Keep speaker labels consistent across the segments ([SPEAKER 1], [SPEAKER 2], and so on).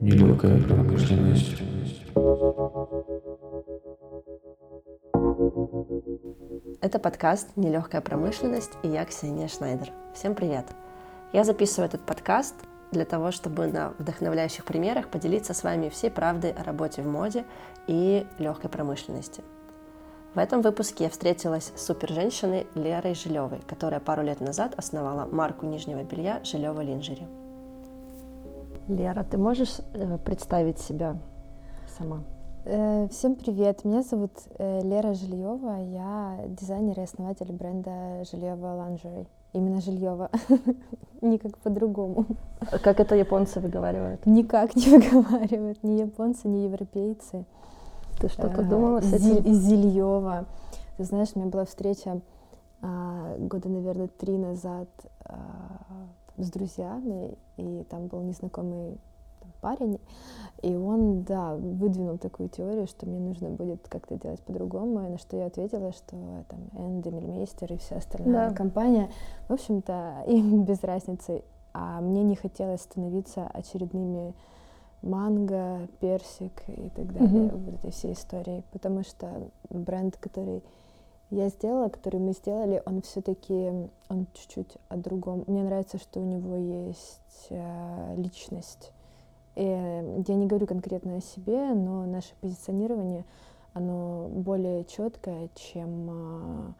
[SPEAKER 1] Нелегкая промышленность.
[SPEAKER 2] Это подкаст «Нелегкая промышленность» и я, Ксения Шнайдер. Всем привет! Я записываю этот подкаст для того, чтобы на вдохновляющих примерах поделиться с вами всей правдой о работе в моде и легкой промышленности. В этом выпуске я встретилась с супер-женщиной Лерой Жилевой, которая пару лет назад основала марку нижнего белья Жилева Линжери. Лера, ты можешь э, представить себя сама?
[SPEAKER 3] Э, всем привет, меня зовут э, Лера Жильева, я дизайнер и основатель бренда Жильева Ланжери. Именно Жильева, никак по-другому.
[SPEAKER 2] Как это японцы выговаривают?
[SPEAKER 3] Никак не выговаривают, ни японцы, ни европейцы.
[SPEAKER 2] Ты что-то думала с этим?
[SPEAKER 3] Зильева. Ты знаешь, у меня была встреча а, года, наверное, три назад а, с друзьями, и там был незнакомый парень, и он, да, выдвинул такую теорию, что мне нужно будет как-то делать по-другому, и на что я ответила, что там Энди, Мельмейстер и вся остальная да. компания, в общем-то, им без разницы, а мне не хотелось становиться очередными манго, персик и так далее, mm-hmm. вот этой всей истории, потому что бренд, который я сделала, который мы сделали, он все-таки, он чуть-чуть о другом. Мне нравится, что у него есть э, личность. И я не говорю конкретно о себе, но наше позиционирование, оно более четкое, чем э,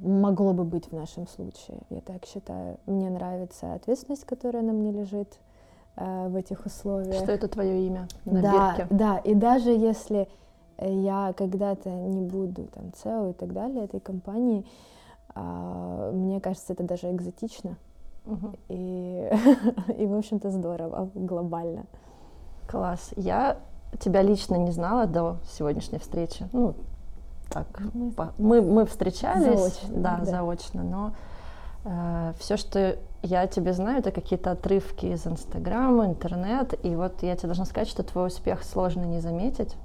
[SPEAKER 3] могло бы быть в нашем случае. Я так считаю. Мне нравится ответственность, которая на мне лежит э, в этих условиях.
[SPEAKER 2] Что это твое имя на
[SPEAKER 3] да,
[SPEAKER 2] бирке?
[SPEAKER 3] Да, и даже если я когда-то не буду там CEO и так далее этой компании, а, мне кажется, это даже экзотично. Угу. И, и, в общем-то, здорово, глобально.
[SPEAKER 2] Класс. Я тебя лично не знала до сегодняшней встречи. Ну, так, мы, мы, мы встречались.
[SPEAKER 3] Заочно.
[SPEAKER 2] Да, да. заочно, но э, все, что я тебе знаю, это какие-то отрывки из Инстаграма, интернет, и вот я тебе должна сказать, что твой успех сложно не заметить,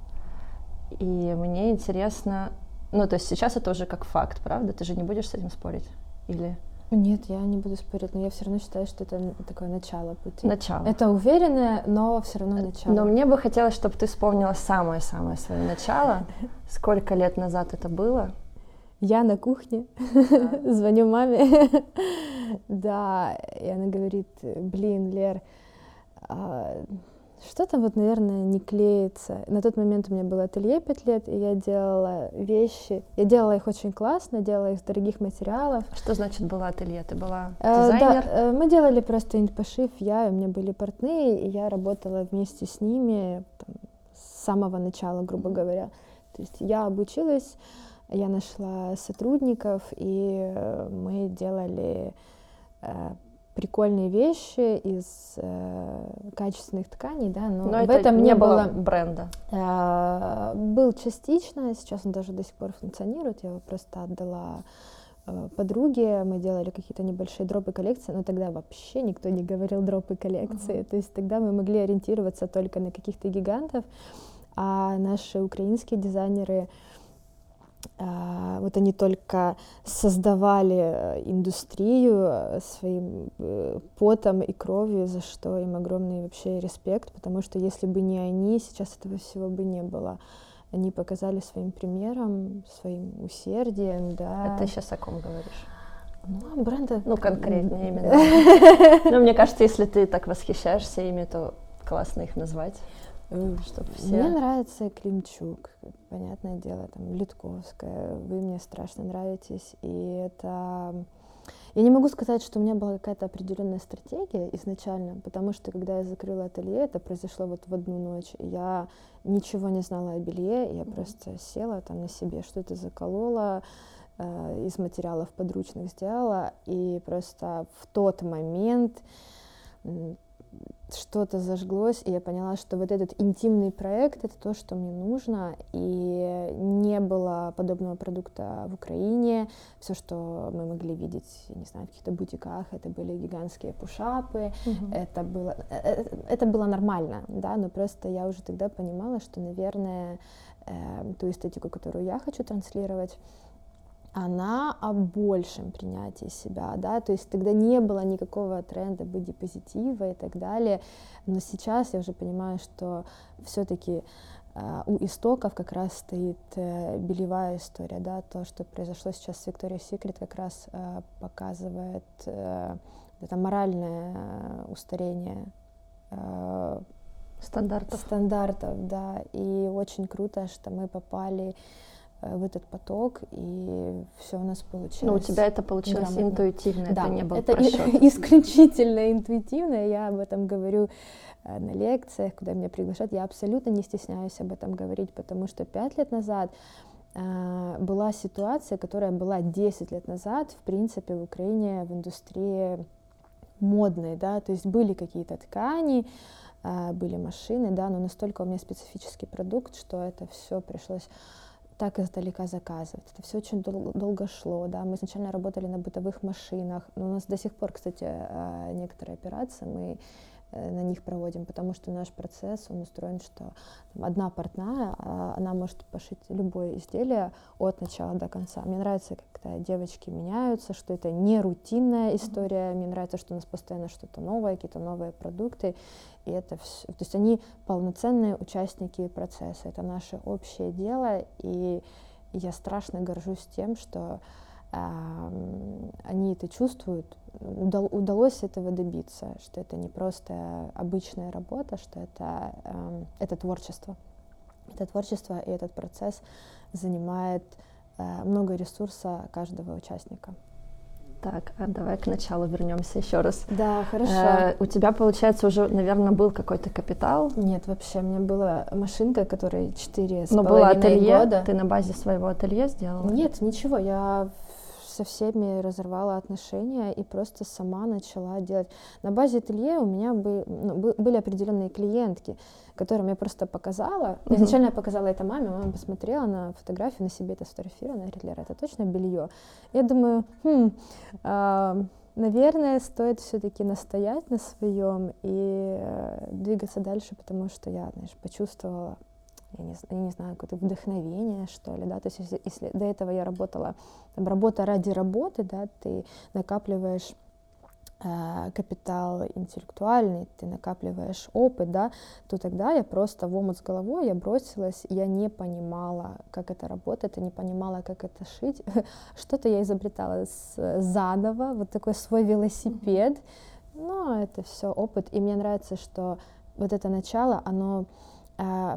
[SPEAKER 2] и мне интересно, ну, то есть сейчас это уже как факт, правда? Ты же не будешь с этим спорить? Или...
[SPEAKER 3] Нет, я не буду спорить, но я все равно считаю, что это такое начало пути.
[SPEAKER 2] Начало.
[SPEAKER 3] Это уверенное, но все равно начало.
[SPEAKER 2] Но мне бы хотелось, чтобы ты вспомнила самое-самое свое начало. Сколько лет назад это было?
[SPEAKER 3] Я на кухне, звоню маме, да, и она говорит, блин, Лер, а, что-то вот, наверное, не клеится. На тот момент у меня было ателье пять лет, и я делала вещи. Я делала их очень классно, делала их из дорогих материалов.
[SPEAKER 2] Что значит было ателье? Ты была дизайнер?
[SPEAKER 3] Э, да, мы делали просто пошив, я, у меня были портные, и я работала вместе с ними там, с самого начала, грубо говоря. То есть я обучилась, я нашла сотрудников, и э, мы делали э, прикольные вещи из э, качественных тканей, да, но,
[SPEAKER 2] но
[SPEAKER 3] в этом не было, было
[SPEAKER 2] бренда.
[SPEAKER 3] Э, был частично, сейчас он даже до сих пор функционирует, я его просто отдала э, подруге, мы делали какие-то небольшие дропы коллекции, но тогда вообще никто не говорил дропы коллекции, uh-huh. то есть тогда мы могли ориентироваться только на каких-то гигантов, а наши украинские дизайнеры а, вот они только создавали э, индустрию э, своим э, потом и кровью, за что им огромный вообще респект, потому что если бы не они, сейчас этого всего бы не было. Они показали своим примером, своим усердием, да.
[SPEAKER 2] Это сейчас о ком говоришь?
[SPEAKER 3] Ну, бренда...
[SPEAKER 2] Ну, конкретнее именно. Но мне кажется, если ты так восхищаешься ими, то классно их назвать.
[SPEAKER 3] Чтобы все... Мне нравится Климчук, понятное дело, там, Литковская, вы мне страшно нравитесь, и это... Я не могу сказать, что у меня была какая-то определенная стратегия изначально, потому что когда я закрыла ателье, это произошло вот в одну ночь. Я ничего не знала о белье, я mm-hmm. просто села там на себе, что-то заколола, э, из материалов подручных сделала, и просто в тот момент что-то зажглось, и я поняла, что вот этот интимный проект — это то, что мне нужно, и не было подобного продукта в Украине. Все, что мы могли видеть, не знаю, в каких-то бутиках, это были гигантские пушапы, угу. это, было, э, э, это было нормально, да, но просто я уже тогда понимала, что, наверное, э, ту эстетику, которую я хочу транслировать, она о большем принятии себя, да, то есть тогда не было никакого тренда быть позитива и так далее, но сейчас я уже понимаю, что все-таки э, у истоков как раз стоит э, белевая история, да, то, что произошло сейчас с Викторией Секрет, как раз э, показывает это моральное устарение
[SPEAKER 2] э, стандартов.
[SPEAKER 3] стандартов, да, и очень круто, что мы попали в этот поток, и все у нас получилось.
[SPEAKER 2] Ну, у тебя это получилось грамотно. интуитивно,
[SPEAKER 3] да,
[SPEAKER 2] это не был
[SPEAKER 3] это
[SPEAKER 2] просчет.
[SPEAKER 3] исключительно интуитивно, я об этом говорю э, на лекциях, куда меня приглашают, я абсолютно не стесняюсь об этом говорить, потому что пять лет назад э, была ситуация, которая была 10 лет назад, в принципе, в Украине, в индустрии модной, да, то есть были какие-то ткани, э, были машины, да, но настолько у меня специфический продукт, что это все пришлось так издалека заказывать. Это все очень дол- долго шло, да. Мы изначально работали на бытовых машинах, но у нас до сих пор, кстати, э, некоторые операции мы на них проводим, потому что наш процесс, он устроен, что там, одна портная, а она может пошить любое изделие от начала до конца. Мне нравится, когда девочки меняются, что это не рутинная история, мне нравится, что у нас постоянно что-то новое, какие-то новые продукты, и это все, то есть они полноценные участники процесса, это наше общее дело, и я страшно горжусь тем, что они это чувствуют, удал, удалось этого добиться, что это не просто обычная работа, что это, это творчество. Это творчество и этот процесс занимает э, много ресурса каждого участника.
[SPEAKER 2] Так, а давай к началу вернемся еще раз.
[SPEAKER 3] Да, хорошо. Э,
[SPEAKER 2] у тебя, получается, уже, наверное, был какой-то капитал?
[SPEAKER 3] Нет, вообще, у меня была машинка, которая 4 с
[SPEAKER 2] Но было ателье, года. ты на базе своего ателье сделала?
[SPEAKER 3] Нет, ничего, я со всеми разорвала отношения и просто сама начала делать. На базе ателье у меня бы, ну, были определенные клиентки, которым я просто показала. Изначально я показала это маме, мама посмотрела на фотографию, на себе это сфотографировала, говорит, Лера, это точно белье? Я думаю, хм, э, наверное, стоит все-таки настоять на своем и э, двигаться дальше, потому что я, знаешь, почувствовала я не, я не знаю, какое-то вдохновение, что ли, да, то есть если, если до этого я работала, там, работа ради работы, да, ты накапливаешь э, капитал интеллектуальный, ты накапливаешь опыт, да, то тогда я просто в омут с головой, я бросилась, я не понимала, как это работает, я не понимала, как это шить, что-то я изобретала с, заново, вот такой свой велосипед, но это все опыт, и мне нравится, что вот это начало, оно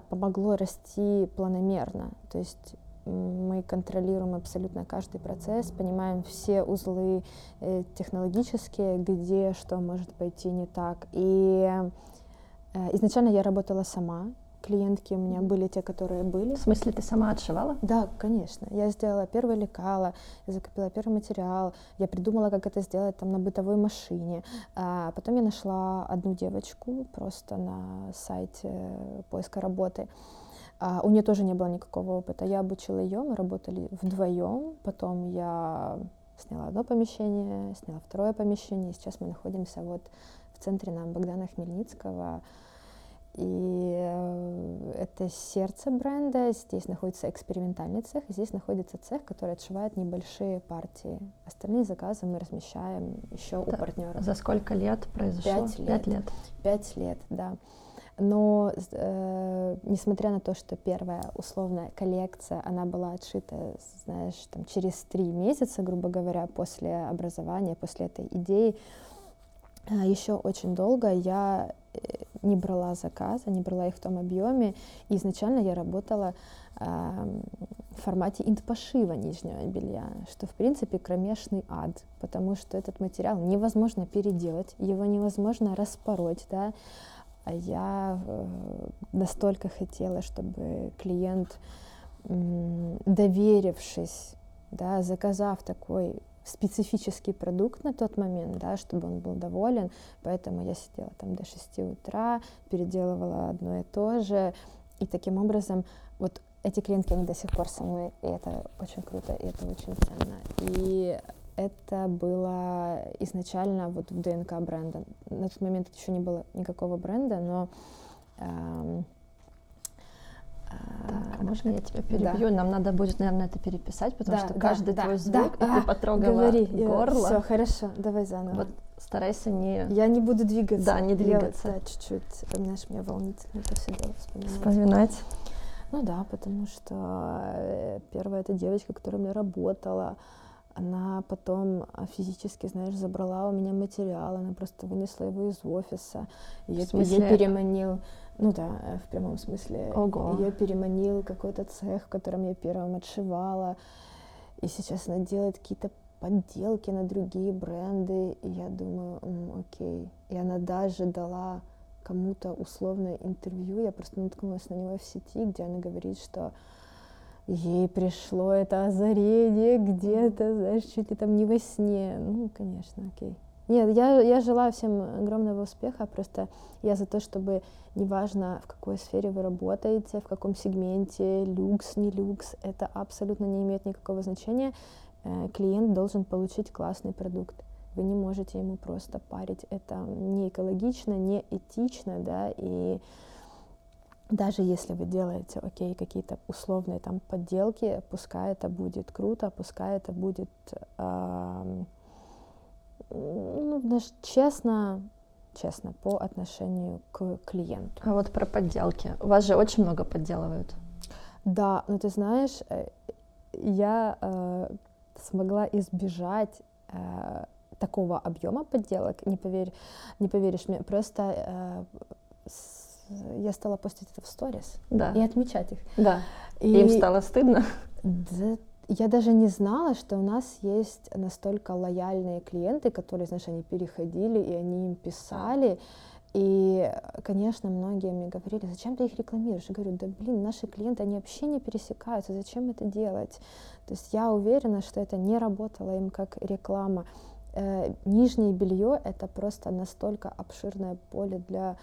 [SPEAKER 3] помогло расти планомерно. То есть мы контролируем абсолютно каждый процесс, понимаем все узлы э, технологические, где что может пойти не так. И э, изначально я работала сама, клиентки у меня были те, которые были.
[SPEAKER 2] В смысле, ты сама отшивала?
[SPEAKER 3] Да, конечно. Я сделала первое лекало, я закупила первый материал, я придумала, как это сделать там на бытовой машине. А потом я нашла одну девочку просто на сайте поиска работы. А у нее тоже не было никакого опыта. Я обучила ее, мы работали вдвоем. Потом я сняла одно помещение, сняла второе помещение. И сейчас мы находимся вот в центре на Богдана Хмельницкого. И э, это сердце бренда. Здесь находится экспериментальный цех, здесь находится цех, который отшивает небольшие партии. Остальные заказы мы размещаем еще у партнеров.
[SPEAKER 2] За сколько лет произошло?
[SPEAKER 3] Пять лет. Пять лет, Пять лет да. Но э, несмотря на то, что первая условная коллекция, она была отшита, знаешь, там, через три месяца, грубо говоря, после образования, после этой идеи, э, еще очень долго я не брала заказа, не брала их в том объеме. И изначально я работала э, в формате инт-пошива нижнего белья, что в принципе кромешный ад, потому что этот материал невозможно переделать, его невозможно распороть, да. А я э, настолько хотела, чтобы клиент, э, доверившись, да, заказав такой специфический продукт на тот момент, да, чтобы он был доволен, поэтому я сидела там до 6 утра, переделывала одно и то же, и таким образом вот эти клиентки, они до сих пор со мной, и это очень круто, и это очень ценно. И это было изначально вот в ДНК бренда. На тот момент еще не было никакого бренда, но эм,
[SPEAKER 2] Так, а можно я тебя перебью? Да. Нам надо будет, наверное, это переписать, потому да, что каждый
[SPEAKER 3] да,
[SPEAKER 2] твой звук,
[SPEAKER 3] да,
[SPEAKER 2] и ты потрогала говори, горло.
[SPEAKER 3] Все, хорошо, давай заново. Вот
[SPEAKER 2] старайся не...
[SPEAKER 3] Я не буду двигаться.
[SPEAKER 2] Да, не двигаться.
[SPEAKER 3] Я, да, чуть-чуть, знаешь, мне волнительно это все дело вспоминать.
[SPEAKER 2] Вспоминать.
[SPEAKER 3] Ну да, потому что э, первая эта девочка, которая у меня работала, она потом а, физически, знаешь, забрала у меня материал, она просто вынесла его из офиса. Ее, ее переманил, ну да, э, в прямом смысле.
[SPEAKER 2] Ого.
[SPEAKER 3] Ее переманил какой-то цех, в котором я первым отшивала. И сейчас она делает какие-то подделки на другие бренды. И я думаю, окей. И она даже дала кому-то условное интервью. Я просто наткнулась на него в сети, где она говорит, что ей пришло это озарение где-то, знаешь, чуть ли там не во сне. Ну, конечно, окей. Нет, я, я желаю всем огромного успеха, просто я за то, чтобы неважно, в какой сфере вы работаете, в каком сегменте, люкс, не люкс, это абсолютно не имеет никакого значения. Э, клиент должен получить классный продукт. Вы не можете ему просто парить. Это не экологично, не этично, да, и даже если вы делаете, окей, какие-то условные там подделки, пускай это будет круто, пускай это будет, э, ну, даже честно, честно, по отношению к клиенту.
[SPEAKER 2] А вот про подделки. У вас же очень много подделывают.
[SPEAKER 3] Да, но ты знаешь, э, я э, смогла избежать э, такого объема подделок. Не поверь, не поверишь мне, просто э, с, я стала постить это в сторис
[SPEAKER 2] да.
[SPEAKER 3] и отмечать их.
[SPEAKER 2] Да. И им стало стыдно.
[SPEAKER 3] Да, я даже не знала, что у нас есть настолько лояльные клиенты, которые, знаешь, они переходили и они им писали. И, конечно, многие мне говорили, зачем ты их рекламируешь? Я говорю, да блин, наши клиенты, они вообще не пересекаются, зачем это делать? То есть я уверена, что это не работало им как реклама. Э, нижнее белье это просто настолько обширное поле для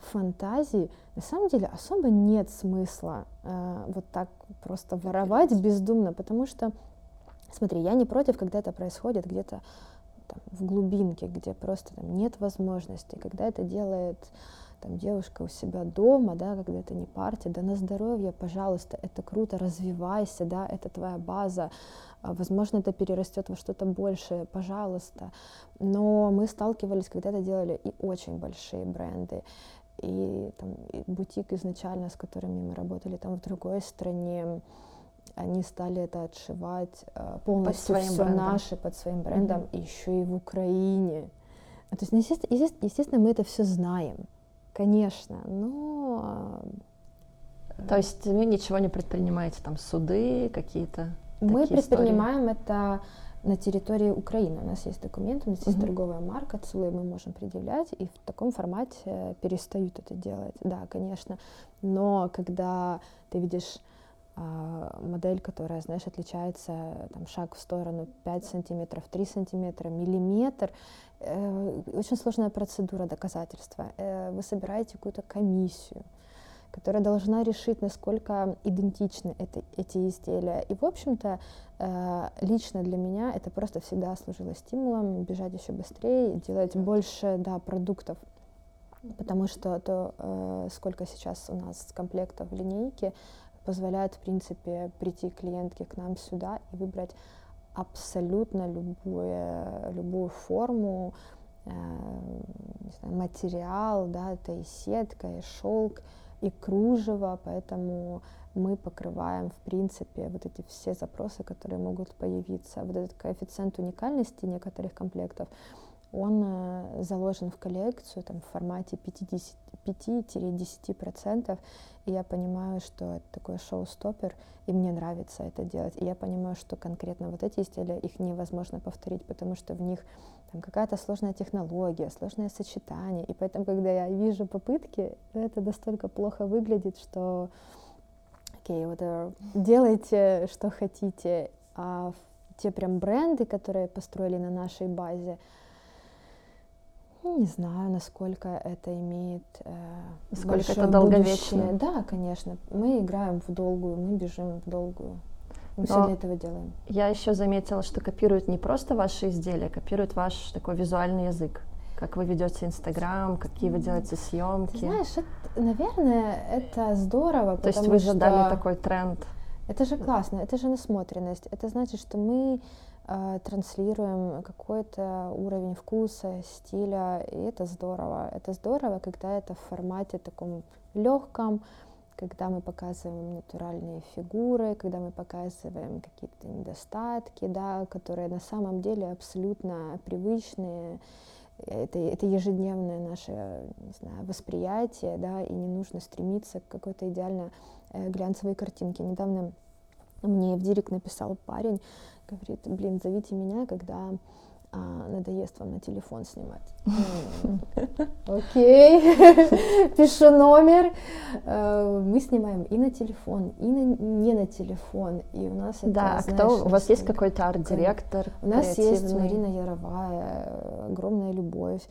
[SPEAKER 3] фантазии, на самом деле особо нет смысла э, вот так просто воровать бездумно, потому что, смотри, я не против, когда это происходит где-то там, в глубинке, где просто там, нет возможности, когда это делает там, девушка у себя дома, да, когда это не партия, да на здоровье, пожалуйста, это круто, развивайся, да, это твоя база, а, возможно, это перерастет во что-то большее, пожалуйста. Но мы сталкивались, когда это делали и очень большие бренды, и, там, и бутик изначально, с которыми мы работали там в другой стране, они стали это отшивать э, полностью под все брендом. наше под своим брендом, mm-hmm. еще и в Украине. То есть, естественно, естественно, мы это все знаем, конечно, но...
[SPEAKER 2] То есть вы ничего не предпринимаете, там суды какие-то?
[SPEAKER 3] Мы предпринимаем истории? это на территории Украины. У нас есть документы, у нас есть торговая марка, ЦУЛы мы можем предъявлять, и в таком формате перестают это делать. Да, конечно. Но когда ты видишь а, модель, которая, знаешь, отличается там, шаг в сторону 5 сантиметров, 3 сантиметра, миллиметр, э, очень сложная процедура доказательства. Э, вы собираете какую-то комиссию, которая должна решить, насколько идентичны это, эти изделия. И, в общем-то, э, лично для меня это просто всегда служило стимулом бежать еще быстрее, делать больше да, продуктов. Потому что то, э, сколько сейчас у нас комплектов в линейке, позволяет, в принципе, прийти клиентке к нам сюда и выбрать абсолютно любую, любую форму, э, знаю, материал, да, это и сетка, и шелк, и кружево, поэтому мы покрываем, в принципе, вот эти все запросы, которые могут появиться. Вот этот коэффициент уникальности некоторых комплектов, он э, заложен в коллекцию там, в формате 5-10%, и я понимаю, что это такой шоу-стоппер, и мне нравится это делать. И я понимаю, что конкретно вот эти изделия, их невозможно повторить, потому что в них там какая-то сложная технология, сложное сочетание. И поэтому, когда я вижу попытки, это настолько плохо выглядит, что окей, okay, whatever, делайте, что хотите. А те прям бренды, которые построили на нашей базе, не знаю, насколько это имеет э,
[SPEAKER 2] Сколько это долговечно.
[SPEAKER 3] Будущее. Да, конечно. Мы играем в долгую, мы бежим в долгую. Мы Но все для этого делаем.
[SPEAKER 2] Я еще заметила, что копируют не просто ваши изделия, копируют ваш такой визуальный язык. Как вы ведете Инстаграм, какие вы делаете съемки?
[SPEAKER 3] Ты знаешь, это, наверное, это здорово.
[SPEAKER 2] То есть вы задали такой тренд?
[SPEAKER 3] Это же классно, это же насмотренность. Это значит, что мы транслируем какой-то уровень вкуса, стиля, и это здорово. Это здорово, когда это в формате таком легком, когда мы показываем натуральные фигуры, когда мы показываем какие-то недостатки, да, которые на самом деле абсолютно привычные, это, это ежедневное наше не знаю, восприятие, да, и не нужно стремиться к какой-то идеально э, глянцевой картинке. Недавно мне в директ написал парень, говорит, блин, зовите меня, когда а, надоест вам на телефон снимать. Окей, пишу номер. Э, мы снимаем и на телефон, и не на телефон. И у нас это,
[SPEAKER 2] Да, а кто, у вас есть какой-то арт-директор?
[SPEAKER 3] У нас есть Марина Яровая, огромная любовь.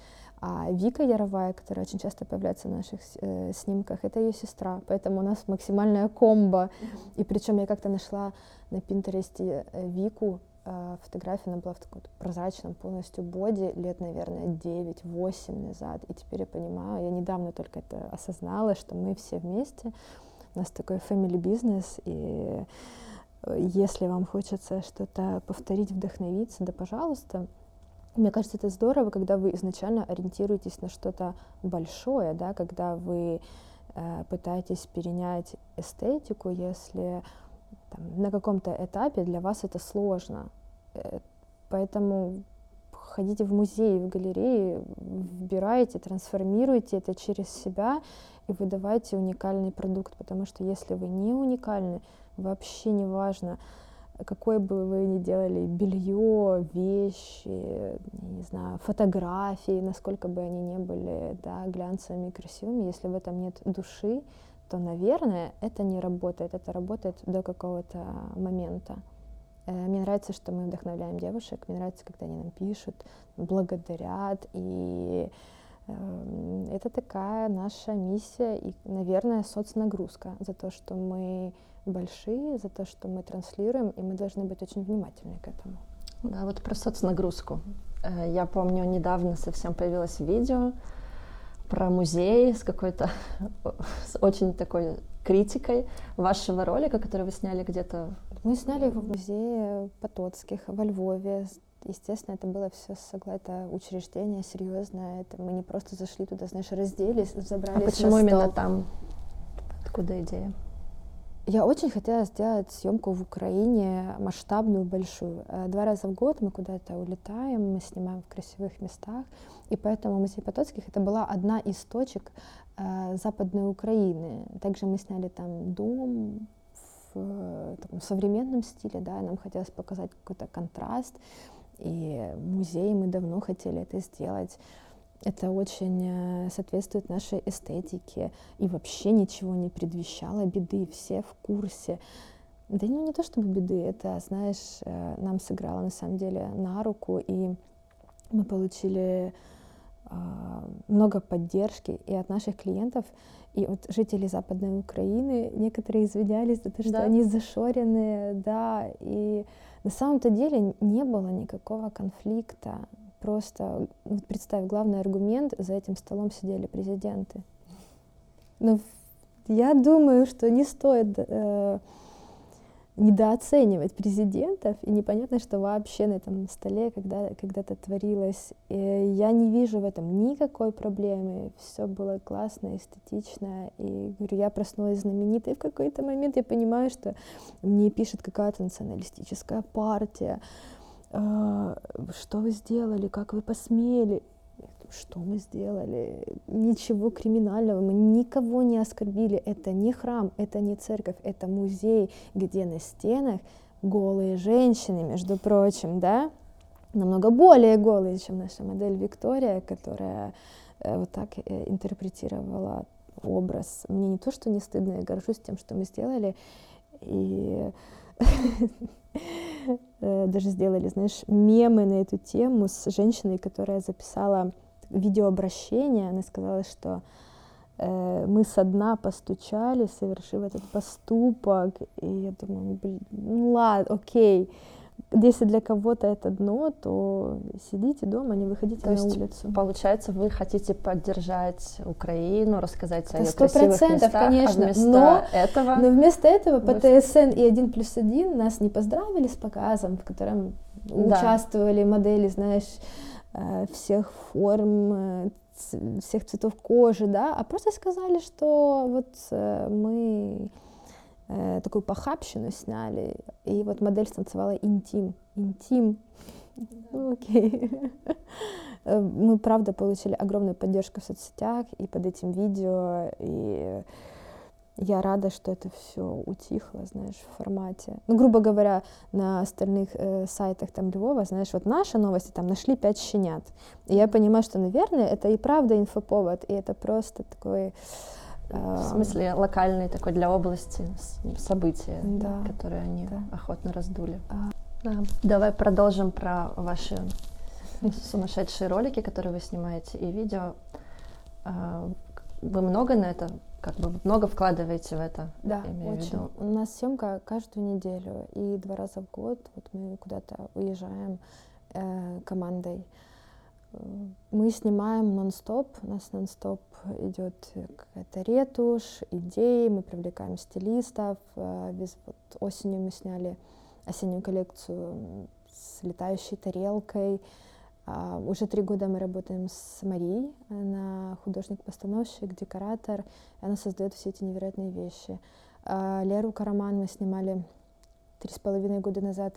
[SPEAKER 3] А Вика Яровая, которая очень часто появляется в наших э, снимках, это ее сестра. Поэтому у нас максимальная комбо. И причем я как-то нашла на Пинтересте э, Вику, э, фотография, она была в таком прозрачном полностью боди лет, наверное, 9-8 назад. И теперь я понимаю, я недавно только это осознала, что мы все вместе, у нас такой family бизнес, и э, если вам хочется что-то повторить, вдохновиться, да, пожалуйста. Мне кажется, это здорово, когда вы изначально ориентируетесь на что-то большое, да, когда вы э, пытаетесь перенять эстетику, если там, на каком-то этапе для вас это сложно. Э, поэтому ходите в музей, в галереи, вбирайте, трансформируйте это через себя и выдавайте уникальный продукт, потому что если вы не уникальны, вообще не важно, какое бы вы ни делали белье, вещи, не знаю, фотографии, насколько бы они не были да, глянцевыми и красивыми, если в этом нет души, то, наверное, это не работает. Это работает до какого-то момента. Э, мне нравится, что мы вдохновляем девушек, мне нравится, когда они нам пишут, благодарят, и эм, это такая наша миссия и, наверное, соцнагрузка за то, что мы большие, за то, что мы транслируем, и мы должны быть очень внимательны к этому.
[SPEAKER 2] Да, вот про соцнагрузку. Э, я помню, недавно совсем появилось видео про музей с какой-то с очень такой критикой вашего ролика, который вы сняли где-то.
[SPEAKER 3] Мы сняли его в музее Потоцких во Львове. Естественно, это было все это учреждение серьезное. Это мы не просто зашли туда, знаешь, разделись, забрались.
[SPEAKER 2] А почему именно там? Откуда идея?
[SPEAKER 3] Я очень хотела сделать съемку в Украине масштабную, большую. Э, два раза в год мы куда-то улетаем, мы снимаем в красивых местах, и поэтому музей Потоцких это была одна из точек э, Западной Украины. Также мы сняли там дом в э, таком современном стиле, да, нам хотелось показать какой-то контраст, и музей мы давно хотели это сделать это очень э, соответствует нашей эстетике и вообще ничего не предвещало беды, все в курсе. Да ну не то чтобы беды, это, знаешь, э, нам сыграло на самом деле на руку, и мы получили а, много поддержки и от наших клиентов, и от жителей Западной Украины. Некоторые извинялись за то, что да. они зашорены, да, и на самом-то деле не было никакого конфликта просто, вот представь, главный аргумент, за этим столом сидели президенты. Но я думаю, что не стоит э, недооценивать президентов, и непонятно, что вообще на этом столе когда, когда-то творилось. И я не вижу в этом никакой проблемы, все было классно, эстетично, и говорю, я проснулась знаменитой в какой-то момент, я понимаю, что мне пишет какая-то националистическая партия, что вы сделали, как вы посмели, что мы сделали? Ничего криминального, мы никого не оскорбили. Это не храм, это не церковь, это музей, где на стенах голые женщины, между прочим, да, намного более голые, чем наша модель Виктория, которая э, вот так э, интерпретировала образ. Мне не то, что не стыдно, я горжусь тем, что мы сделали. И даже сделали, знаешь, мемы на эту тему с женщиной, которая записала видеообращение. Она сказала, что э, мы со дна постучали, совершив этот поступок. И я думаю, блин, ну ладно, окей. Если для кого-то это дно, то сидите дома, не выходите
[SPEAKER 2] То
[SPEAKER 3] на
[SPEAKER 2] есть,
[SPEAKER 3] улицу.
[SPEAKER 2] Получается, вы хотите поддержать Украину, рассказать о ее
[SPEAKER 3] сто
[SPEAKER 2] красивых
[SPEAKER 3] процентов,
[SPEAKER 2] местах,
[SPEAKER 3] конечно,
[SPEAKER 2] а вместо
[SPEAKER 3] но-
[SPEAKER 2] этого...
[SPEAKER 3] Но вместо этого по
[SPEAKER 2] Вы-
[SPEAKER 3] ТСН и 1 плюс 1 нас не поздравили с показом, в котором
[SPEAKER 2] Да.
[SPEAKER 3] участвовали модели, знаешь, э, всех форм, э, всех цветов кожи, да, а просто сказали, что вот э, мы э, такую похабщину сняли, и вот модель станцевала интим. Интим. Ну, окей. Э, Мы, правда, получили огромную поддержку в соцсетях и под этим видео, и я рада, что это все утихло, знаешь, в формате. Ну, грубо говоря, на остальных э, сайтах там Львова, знаешь, вот наши новости там нашли пять щенят. И я понимаю, что, наверное, это и правда инфоповод, и это просто такой... э,
[SPEAKER 2] В смысле, локальный такой для области события,
[SPEAKER 3] Да.
[SPEAKER 2] которые они
[SPEAKER 3] Да.
[SPEAKER 2] охотно раздули.
[SPEAKER 3] А.
[SPEAKER 2] Да. Давай продолжим про ваши сумасшедшие ролики, которые вы снимаете, и видео. А, Вы много на это, как бы много вкладываете в это?
[SPEAKER 3] Да,
[SPEAKER 2] в
[SPEAKER 3] очень.
[SPEAKER 2] виду?
[SPEAKER 3] У нас съемка каждую неделю, и два раза в год вот мы куда-то уезжаем э, командой. Э, Мы снимаем нон-стоп, у нас нон-стоп идет какая-то ретушь, идеи, мы привлекаем стилистов. э, вез- вот осенью мы сняли осеннюю коллекцию с летающей тарелкой. А, Уже три года мы работаем с Марией, она художник-постановщик, декоратор, и она создает все эти невероятные вещи. А, Леру Караман мы снимали три с половиной года назад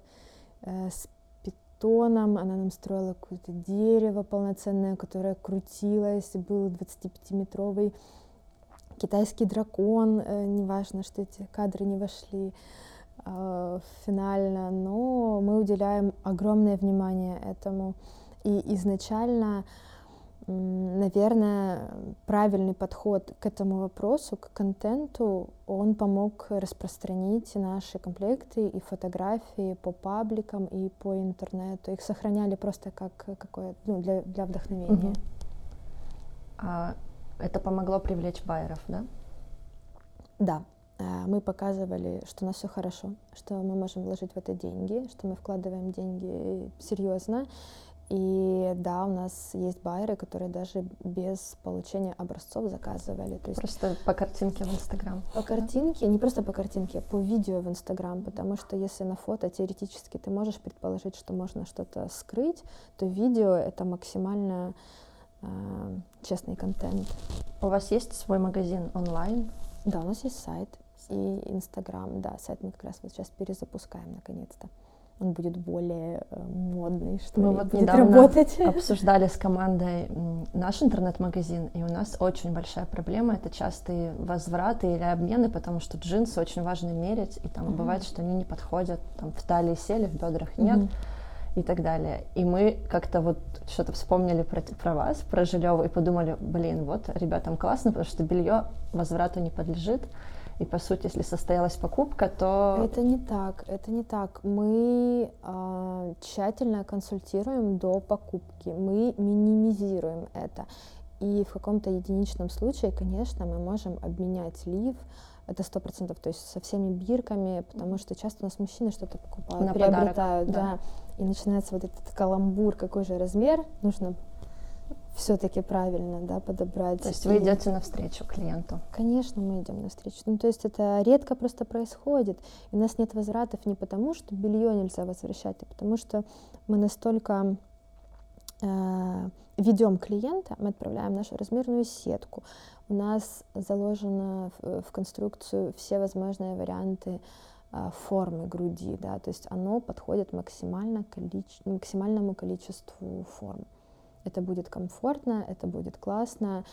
[SPEAKER 3] э, с питоном, она нам строила какое-то дерево полноценное, которое крутилось, был 25-метровый китайский дракон, э, неважно, что эти кадры не вошли э, финально, но мы уделяем огромное внимание этому. И изначально, наверное, правильный подход к этому вопросу, к контенту, он помог распространить наши комплекты и фотографии по пабликам и по интернету. Их сохраняли просто как какое ну, для, для вдохновения.
[SPEAKER 2] Мгм. А это помогло привлечь байеров, да?
[SPEAKER 3] Да, э, мы показывали, что у нас все хорошо, что мы можем вложить в это деньги, что мы вкладываем деньги серьезно. И да, у нас есть байеры, которые даже без получения образцов заказывали. То есть
[SPEAKER 2] Просто по картинке в Инстаграм.
[SPEAKER 3] по картинке, не просто по картинке, а по видео в Инстаграм, потому что если на фото теоретически ты можешь предположить, что можно что-то скрыть, то видео это максимально э, честный контент.
[SPEAKER 2] У вас есть свой магазин онлайн?
[SPEAKER 3] Да, у нас есть сайт и Инстаграм. Да, сайт мы как раз вот сейчас перезапускаем наконец-то. Он будет более э, модный, что
[SPEAKER 2] Мы
[SPEAKER 3] ли,
[SPEAKER 2] вот
[SPEAKER 3] будет
[SPEAKER 2] недавно
[SPEAKER 3] работать.
[SPEAKER 2] обсуждали с командой наш интернет-магазин, и у нас очень большая проблема — это частые возвраты или обмены, потому что джинсы очень важно мерить, и там
[SPEAKER 3] Мгм.
[SPEAKER 2] бывает, что они не подходят, там в талии сели, в бедрах нет,
[SPEAKER 3] Мгм.
[SPEAKER 2] и так далее. И мы как-то вот что-то вспомнили про, про вас, про Жилеву, и подумали, блин, вот ребятам классно, потому что белье возврату не подлежит, и по сути, если состоялась покупка, то
[SPEAKER 3] Это не так, это не так. Мы а, тщательно консультируем до покупки, мы минимизируем это. И в каком-то единичном случае, конечно, мы можем обменять лив, это сто процентов, то есть со всеми бирками, потому что часто у нас мужчины что-то покупают,
[SPEAKER 2] На подарок,
[SPEAKER 3] приобретают,
[SPEAKER 2] да.
[SPEAKER 3] да. и начинается вот этот каламбур, какой же размер, нужно все-таки правильно, да, подобрать.
[SPEAKER 2] то есть вы идете навстречу клиенту.
[SPEAKER 3] Конечно, мы идем навстречу. Ну, то есть это редко просто происходит. И у нас нет возвратов не потому, что белье нельзя возвращать, а потому что мы настолько э, ведем клиента, мы отправляем нашу размерную сетку. У нас заложено в, в конструкцию все возможные варианты э, формы груди, да, то есть оно подходит максимально количе- максимальному количеству форм. Это будет комфортно, это будет классно,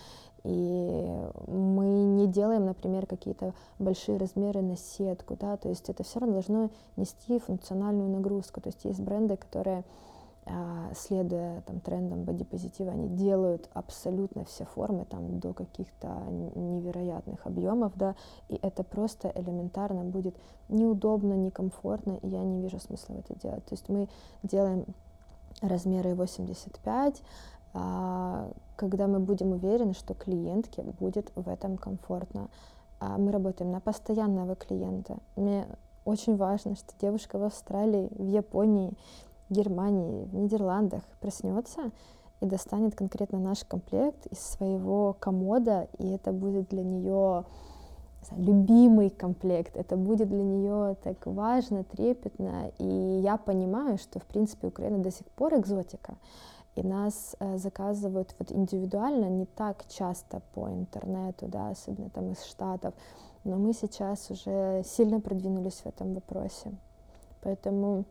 [SPEAKER 3] и мы не делаем, например, какие-то большие размеры на сетку, да, то есть это все равно должно нести функциональную нагрузку. То есть есть бренды, которые, а, следуя там, трендам бодипозитива, они делают абсолютно все формы там, до каких-то невероятных объемов, да, и это просто элементарно будет неудобно, некомфортно, и я не вижу смысла в это делать. То есть мы делаем размеры 85, а, когда мы будем уверены, что клиентке будет в этом комфортно. А Мы работаем на постоянного клиента. Мне очень важно, что девушка в Австралии, в Японии, Германии, в Нидерландах проснется и достанет конкретно наш комплект из своего комода, и это будет для нее любимый комплект, это будет для нее так важно, трепетно, и я понимаю, что, в принципе, Украина до сих пор экзотика, и нас э, заказывают вот индивидуально не так часто по интернету, да, особенно там из Штатов, но мы сейчас уже сильно продвинулись в этом вопросе. Поэтому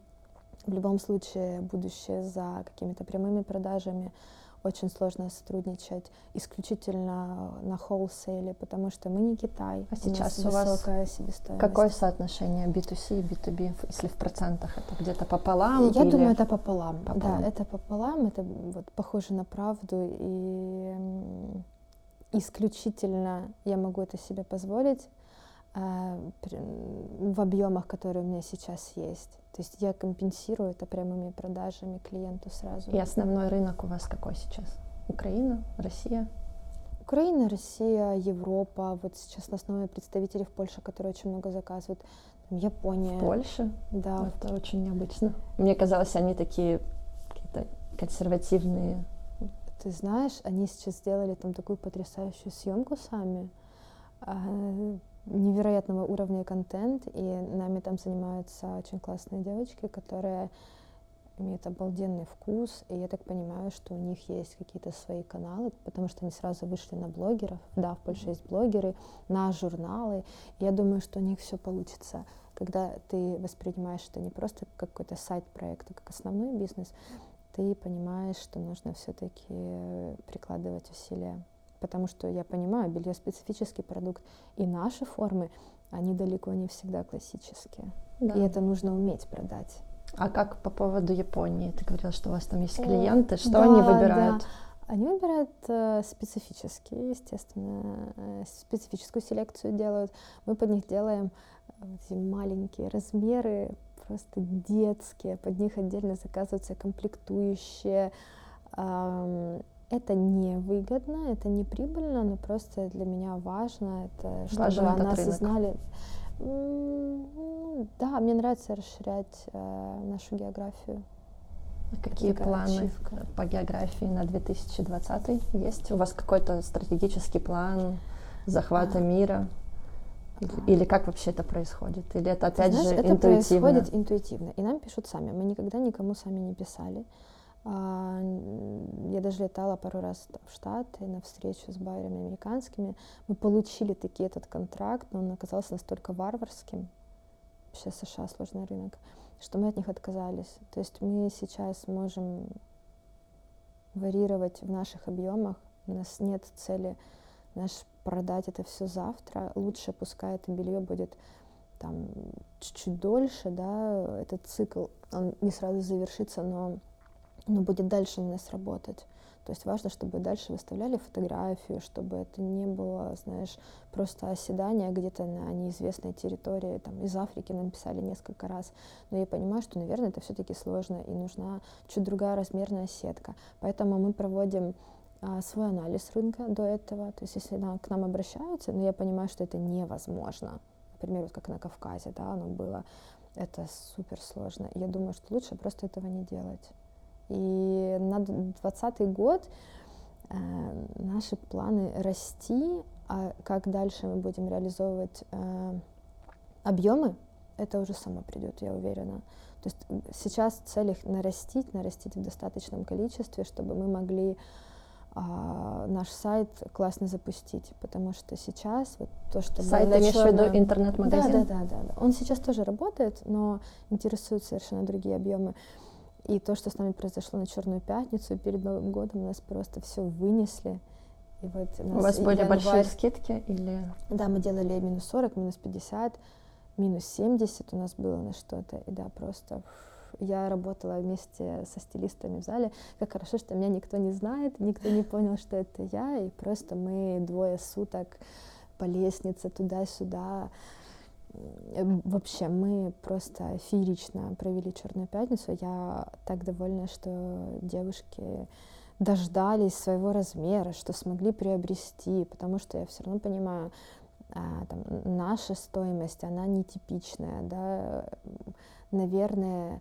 [SPEAKER 3] в любом случае будущее за какими-то прямыми продажами очень сложно сотрудничать исключительно на холлсейле, потому что мы не Китай.
[SPEAKER 2] А сейчас
[SPEAKER 3] у,
[SPEAKER 2] у вас
[SPEAKER 3] себестоимость.
[SPEAKER 2] какое соотношение B2C и B2B, если в процентах? Это где-то пополам?
[SPEAKER 3] Я
[SPEAKER 2] или...
[SPEAKER 3] думаю, это пополам.
[SPEAKER 2] пополам.
[SPEAKER 3] Да, это пополам, это вот похоже на правду, и исключительно я могу это себе позволить в объемах, которые у меня сейчас есть. То есть я компенсирую это прямыми продажами клиенту сразу.
[SPEAKER 2] И основной рынок у вас какой сейчас? Украина, Россия?
[SPEAKER 3] Украина, Россия, Европа. Вот сейчас основные представители в Польше, которые очень много заказывают. Япония.
[SPEAKER 2] В Польше?
[SPEAKER 3] Да.
[SPEAKER 2] Это очень необычно. Мне казалось, они такие какие-то консервативные.
[SPEAKER 3] Ты знаешь, они сейчас сделали там такую потрясающую съемку сами а, невероятного уровня контент, и нами там занимаются очень классные девочки, которые имеют обалденный вкус, и я так понимаю, что у них есть какие-то свои каналы, потому что они сразу вышли на блогеров, да, в Польше есть блогеры, на журналы, и я думаю, что у них все получится. Когда ты воспринимаешь это не просто как какой-то сайт-проект, а как основной бизнес, ты понимаешь, что нужно все-таки прикладывать усилия потому что я понимаю, белье специфический продукт, и наши формы, они далеко не всегда классические. Да. И это нужно уметь продать.
[SPEAKER 2] А как по поводу Японии? Ты говорила, что у вас там есть клиенты. Что да, они выбирают? Да.
[SPEAKER 3] Они выбирают э, специфические, естественно, э, специфическую селекцию делают. Мы под них делаем э, эти маленькие размеры, просто детские. Под них отдельно заказываются комплектующие. Э, это не выгодно, это не прибыльно, но просто для меня важно, это чтобы Важен о нас рынок. знали. Да, мне нравится расширять э, нашу географию.
[SPEAKER 2] А какие планы ачивка. по географии на 2020 есть? У вас какой-то стратегический план захвата а. мира? Или, как вообще это происходит? Или это опять Знаешь, же
[SPEAKER 3] это
[SPEAKER 2] интуитивно?
[SPEAKER 3] происходит интуитивно. И нам пишут сами. Мы никогда никому сами не писали. А, я даже летала пару раз в Штаты на встречу с байерами американскими. Мы получили таки этот контракт, но он оказался настолько варварским, вообще США сложный рынок, что мы от них отказались. То есть мы сейчас можем варьировать в наших объемах. У нас нет цели наш продать это все завтра. Лучше пускай это белье будет там чуть-чуть дольше, да, этот цикл, он не сразу завершится, но но будет дальше у нас работать. То есть важно, чтобы дальше выставляли фотографию, чтобы это не было, знаешь, просто оседание где-то на неизвестной территории. Там из Африки нам писали несколько раз. Но я понимаю, что, наверное, это все-таки сложно и нужна чуть другая размерная сетка. Поэтому мы проводим а, свой анализ рынка до этого. То есть если на, к нам обращаются, но я понимаю, что это невозможно. Например, вот как на Кавказе, да, оно было. Это супер сложно. Я думаю, что лучше просто этого не делать. И на 2020 год э, наши планы расти, а как дальше мы будем реализовывать э, объемы, это уже само придет, я уверена. То есть сейчас цель их нарастить, нарастить в достаточном количестве, чтобы мы могли а, наш сайт классно запустить, потому что сейчас вот то, что
[SPEAKER 2] сайт ты имеешь в виду интернет-магазин?
[SPEAKER 3] Да, да, да, да, да. Он сейчас тоже работает, но интересуют совершенно другие объемы. И то, что с нами произошло на Черную пятницу перед Новым годом, нас просто все вынесли.
[SPEAKER 2] И вот у, у вас были январь... большие скидки или?
[SPEAKER 3] Да, мы делали минус 40, минус 50, минус 70 у нас было на что-то. И да, просто я работала вместе со стилистами в зале. Как хорошо, что меня никто не знает, никто не понял, что это я. И просто мы двое суток по лестнице туда-сюда Вообще, мы просто феерично провели Черную пятницу. Я так довольна, что девушки дождались своего размера, что смогли приобрести, потому что я все равно понимаю, а, там, наша стоимость, она нетипичная, да, наверное,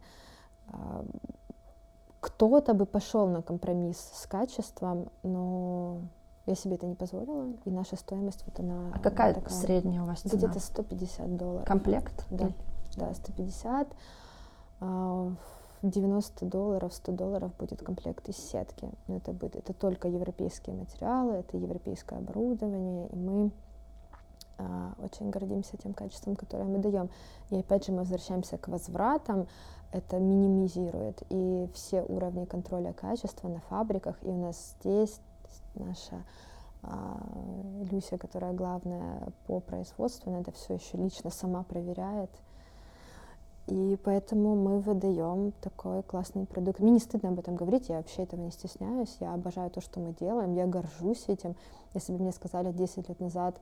[SPEAKER 3] кто-то бы пошел на компромисс с качеством, но я себе это не позволила, и наша стоимость вот она.
[SPEAKER 2] А какая
[SPEAKER 3] такая,
[SPEAKER 2] средняя у вас цена?
[SPEAKER 3] Где-то 150 долларов.
[SPEAKER 2] Комплект?
[SPEAKER 3] Да, да, 150. 90 долларов, 100 долларов будет комплект из сетки. Но это будет, это только европейские материалы, это европейское оборудование, и мы а, очень гордимся тем качеством, которое мы даем. И опять же мы возвращаемся к возвратам, это минимизирует и все уровни контроля качества на фабриках, и у нас здесь наша а, Люся, которая главная по производству, она это все еще лично сама проверяет. И поэтому мы выдаем такой классный продукт. Мне не стыдно об этом говорить, я вообще этого не стесняюсь. Я обожаю то, что мы делаем, я горжусь этим. Если бы мне сказали 10 лет назад,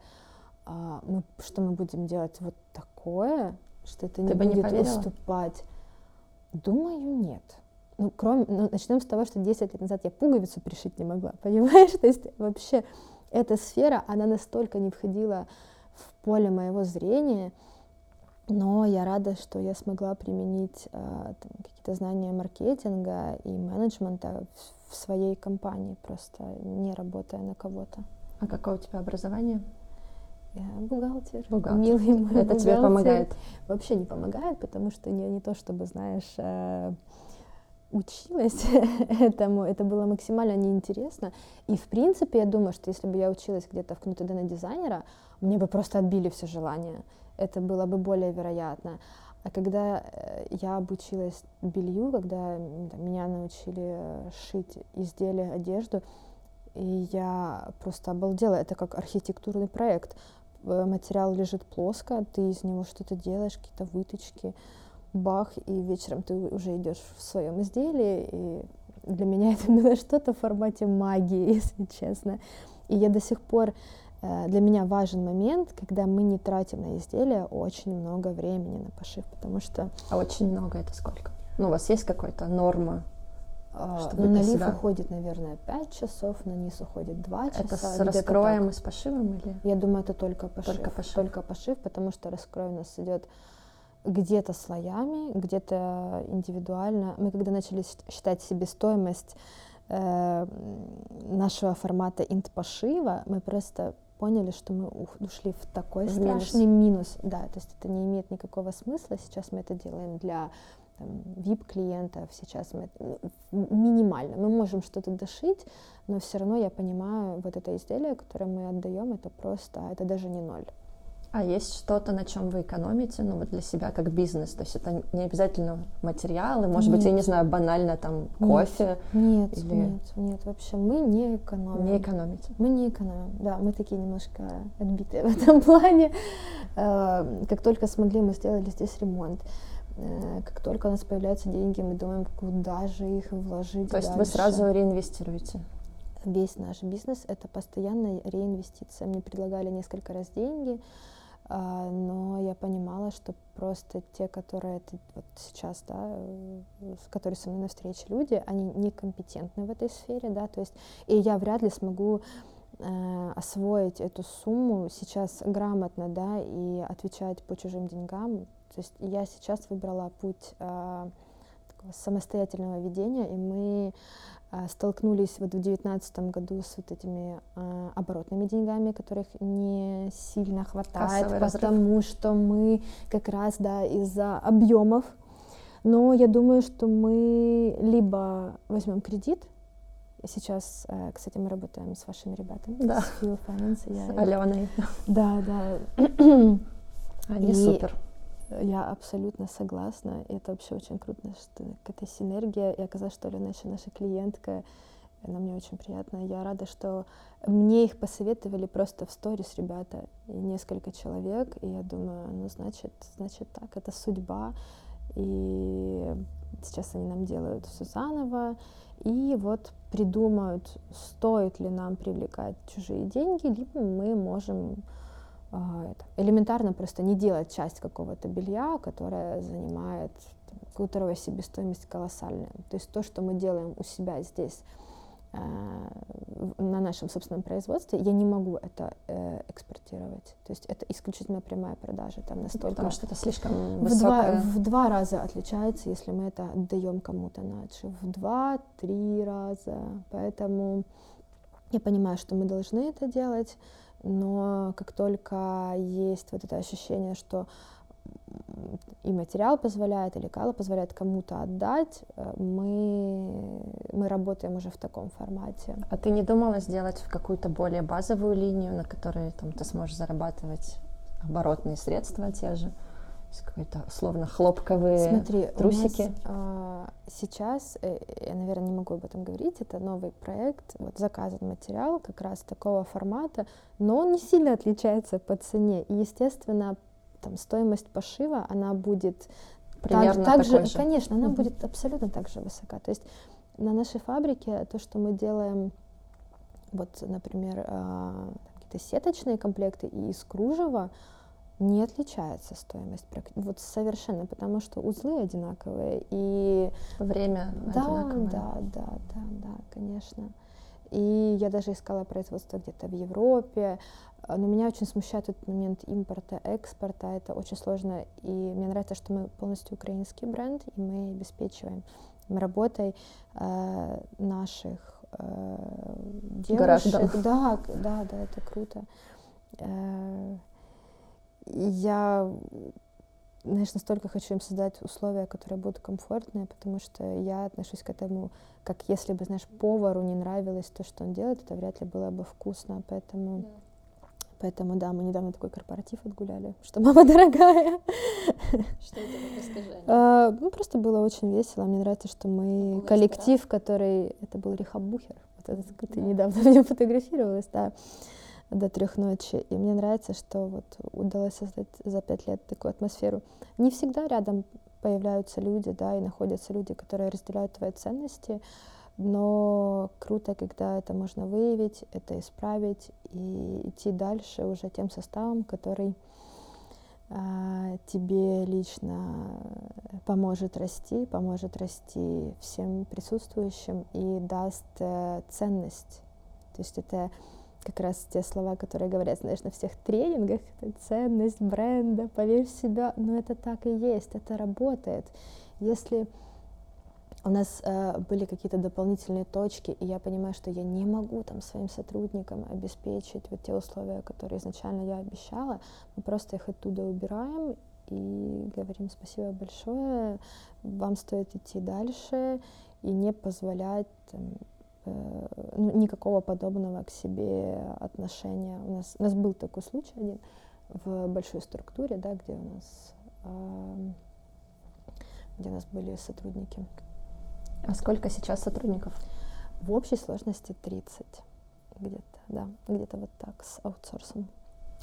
[SPEAKER 3] а, мы, что мы будем делать вот такое, что это не
[SPEAKER 2] Ты
[SPEAKER 3] будет
[SPEAKER 2] не
[SPEAKER 3] уступать, думаю, нет. Ну, кроме, ну, начнем с того, что 10 лет назад я пуговицу пришить не могла, понимаешь? То есть вообще эта сфера, она настолько не входила в поле моего зрения, но я рада, что я смогла применить э, какие-то знания маркетинга и менеджмента в, в своей компании, просто не работая на кого-то.
[SPEAKER 2] А какое у тебя образование?
[SPEAKER 3] Я бухгалтер.
[SPEAKER 2] Бухгалтер.
[SPEAKER 3] Милый мой
[SPEAKER 2] Это
[SPEAKER 3] бухгалтер.
[SPEAKER 2] тебе помогает?
[SPEAKER 3] Вообще не помогает, потому что не, не то, чтобы, знаешь, э, училась этому, это было максимально неинтересно. И, в принципе, я думаю, что если бы я училась где-то в КНУТД на дизайнера, мне бы просто отбили все желания. Это было бы более вероятно. А когда э, я обучилась белью, когда там, меня научили шить изделия, одежду, и я просто обалдела. Это как архитектурный проект. Э, материал лежит плоско, ты из него что-то делаешь, какие-то выточки, бах, и вечером ты уже идешь в своем изделии, и для меня это было что-то в формате магии, если честно. И я до сих пор, э, для меня важен момент, когда мы не тратим на изделие очень много времени на пошив, потому что...
[SPEAKER 2] А очень много это сколько? Ну, у вас есть какая-то норма?
[SPEAKER 3] А,
[SPEAKER 2] Чтобы
[SPEAKER 3] ну, на лиф
[SPEAKER 2] себя-
[SPEAKER 3] уходит, наверное, 5 часов, на низ уходит 2 часа.
[SPEAKER 2] Это с раскроем
[SPEAKER 3] так.
[SPEAKER 2] и с пошивом или?
[SPEAKER 3] Я думаю, это только пошив.
[SPEAKER 2] Только пошив.
[SPEAKER 3] Только пошив, потому что раскрой у нас идет где-то слоями, где-то индивидуально. Мы когда начали считать себестоимость э, нашего формата инт-пошива, мы просто поняли, что мы ушли в такой
[SPEAKER 2] В минус.
[SPEAKER 3] страшный минус. Да, то есть это не имеет никакого смысла. Сейчас мы это делаем для VIP-клиентов, сейчас мы ну, минимально. Мы можем что-то дошить, но все равно я понимаю, вот это изделие, которое мы отдаем, это просто, это даже не ноль.
[SPEAKER 2] А есть что-то, на чем вы экономите, ну вот для себя как бизнес? То есть это не обязательно материалы, может быть, я не
[SPEAKER 3] Нет.
[SPEAKER 2] знаю, банально там
[SPEAKER 3] Нет.
[SPEAKER 2] кофе.
[SPEAKER 3] Нет,
[SPEAKER 2] Или-
[SPEAKER 3] нет, нет, вообще мы не экономим.
[SPEAKER 2] Не экономите.
[SPEAKER 3] Мы не экономим, да, мы такие немножко отбитые в этом плане. Э, Как только смогли, мы сделали здесь ремонт. Э, Как только у нас появляются деньги, мы думаем, куда же их вложить
[SPEAKER 2] То есть вы
[SPEAKER 3] дальше.
[SPEAKER 2] сразу реинвестируете?
[SPEAKER 3] Весь наш бизнес — это постоянная реинвестиция. Мне предлагали несколько раз деньги, но я понимала, что просто те, которые это вот сейчас, да, э, с- которые со мной на встрече люди, они некомпетентны в этой сфере, да, то есть, и я вряд ли смогу э, освоить эту сумму сейчас грамотно, да, и отвечать по чужим деньгам. То есть я сейчас выбрала путь э, самостоятельного ведения, и мы а, столкнулись вот в девятнадцатом году с вот этими а, оборотными деньгами, которых не сильно хватает,
[SPEAKER 2] Кассовый разрыв.
[SPEAKER 3] потому что мы как раз, да, из-за объемов. Но я думаю, что мы либо возьмем кредит, сейчас, э, кстати, мы работаем с вашими ребятами,
[SPEAKER 2] Да.
[SPEAKER 3] с Feel Finance.
[SPEAKER 2] С
[SPEAKER 3] я-
[SPEAKER 2] Аленой.
[SPEAKER 3] Да, да.
[SPEAKER 2] Они
[SPEAKER 3] И-
[SPEAKER 2] супер.
[SPEAKER 3] Я абсолютно согласна. Это вообще очень круто, что какая-то синергия. И оказалось, что Алена еще наша клиентка. Она мне очень приятна. Я рада, что мне их посоветовали просто в сторис ребята. И несколько человек. И я думаю, ну, значит, значит так, это судьба. И сейчас они нам делают все заново. И вот придумают, стоит ли нам привлекать чужие деньги, либо мы можем элементарно просто не делать часть какого-то белья, которое занимает, у которого себестоимость колоссальная. То есть то, что мы делаем у себя здесь, на нашем собственном производстве, я не могу это э, экспортировать. То есть это исключительно прямая продажа. Там настолько...
[SPEAKER 2] Потому что это слишком
[SPEAKER 3] в два, в два раза отличается, если мы это отдаем кому-то на отшив. В два-три раза. Поэтому я понимаю, что мы должны это делать, но как только есть вот это ощущение, что и материал позволяет, или кала позволяет кому-то отдать, э, мы, мы работаем уже в таком формате.
[SPEAKER 2] А ты не думала сделать какую-то более базовую линию, на которой там, ты сможешь зарабатывать оборотные средства те же? Какой-то словно хлопковые
[SPEAKER 3] Смотри,
[SPEAKER 2] трусики.
[SPEAKER 3] У нас, а, сейчас, э, я, наверное, не могу об этом говорить, это новый проект, вот заказан материал как раз такого формата, но он не сильно отличается по цене. И, естественно, там стоимость пошива, она будет
[SPEAKER 2] примерно
[SPEAKER 3] так, так
[SPEAKER 2] же,
[SPEAKER 3] же, конечно, она угу. будет абсолютно так же высока. То есть на нашей фабрике то, что мы делаем, вот, например, а, какие-то сеточные комплекты и из кружева, не отличается стоимость вот совершенно, потому что узлы одинаковые и
[SPEAKER 2] время
[SPEAKER 3] да,
[SPEAKER 2] одинаковое.
[SPEAKER 3] Да, да, да, да, конечно. И я даже искала производство где-то в Европе, а, но меня очень смущает этот момент импорта, экспорта. Это очень сложно. И мне нравится, что мы полностью украинский бренд, и мы обеспечиваем работой э, наших э, девушек.
[SPEAKER 2] Граждан.
[SPEAKER 3] Да, да, да, это круто. Э, я, знаешь, настолько хочу им создать условия, которые будут комфортные, потому что я отношусь к этому, как если бы, знаешь, повару не нравилось то, что он делает, это вряд ли было бы вкусно, поэтому... Yeah Поэтому, да, мы недавно такой корпоратив отгуляли, что мама дорогая.
[SPEAKER 2] Что это, расскажи.
[SPEAKER 3] А, ну, просто было очень весело. Мне нравится, что мы коллектив, который... Это был Рихабухер. Вот этот, ты недавно в нем фотографировалась, да, до трех ночи. И мне нравится, что вот удалось создать за пять лет такую атмосферу. Не всегда рядом появляются люди, да, и находятся люди, которые разделяют твои ценности, но круто, когда это можно выявить, это исправить и идти дальше уже тем составом, который а, тебе лично поможет расти, поможет расти всем присутствующим и даст а, ценность. То есть это как раз те слова, которые говорят, знаешь, на всех тренингах, это ценность бренда, поверь в себя, но это так и есть, это работает. Если у нас э, были какие-то дополнительные точки, и я понимаю, что я не могу там своим сотрудникам обеспечить вот те условия, которые изначально я обещала. Мы просто их оттуда убираем и говорим спасибо большое, вам стоит идти дальше и не позволять там, э, ну, никакого подобного к себе отношения. У нас, у нас был такой случай один в большой структуре, да, где у нас э, где у нас были сотрудники
[SPEAKER 2] а сколько сейчас сотрудников?
[SPEAKER 3] В общей сложности 30 где-то, да, где-то вот так с аутсорсом.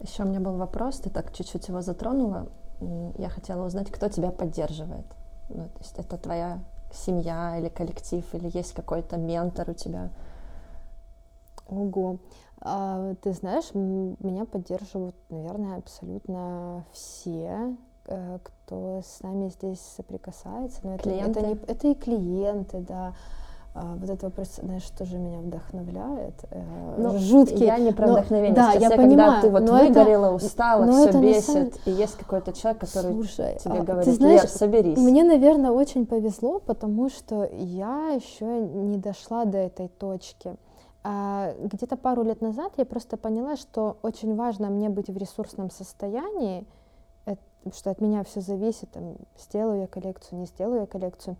[SPEAKER 2] Еще у меня был вопрос, ты так чуть-чуть его затронула. Я хотела узнать, кто тебя поддерживает. Ну, то есть это твоя семья или коллектив, или есть какой-то ментор у тебя?
[SPEAKER 3] Ого. А, ты знаешь, меня поддерживают, наверное, абсолютно все, Э, кто с нами здесь соприкасается. Но это, это, не, это и клиенты, да. А, вот это вопрос, знаешь, тоже меня вдохновляет. Э,
[SPEAKER 2] ну, жуткий. Я не про но, вдохновение.
[SPEAKER 3] Да, я понимаю.
[SPEAKER 2] Когда ты вот
[SPEAKER 3] но
[SPEAKER 2] выгорела,
[SPEAKER 3] это,
[SPEAKER 2] устала, все это бесит, самом... и есть какой-то человек, который
[SPEAKER 3] Слушай,
[SPEAKER 2] тебе
[SPEAKER 3] а,
[SPEAKER 2] говорит,
[SPEAKER 3] ты знаешь,
[SPEAKER 2] Лер, соберись.
[SPEAKER 3] Мне, наверное, очень повезло, потому что я еще не дошла до этой точки. А, где-то пару лет назад я просто поняла, что очень важно мне быть в ресурсном состоянии, что от меня все зависит, там, сделаю я коллекцию, не сделаю я коллекцию.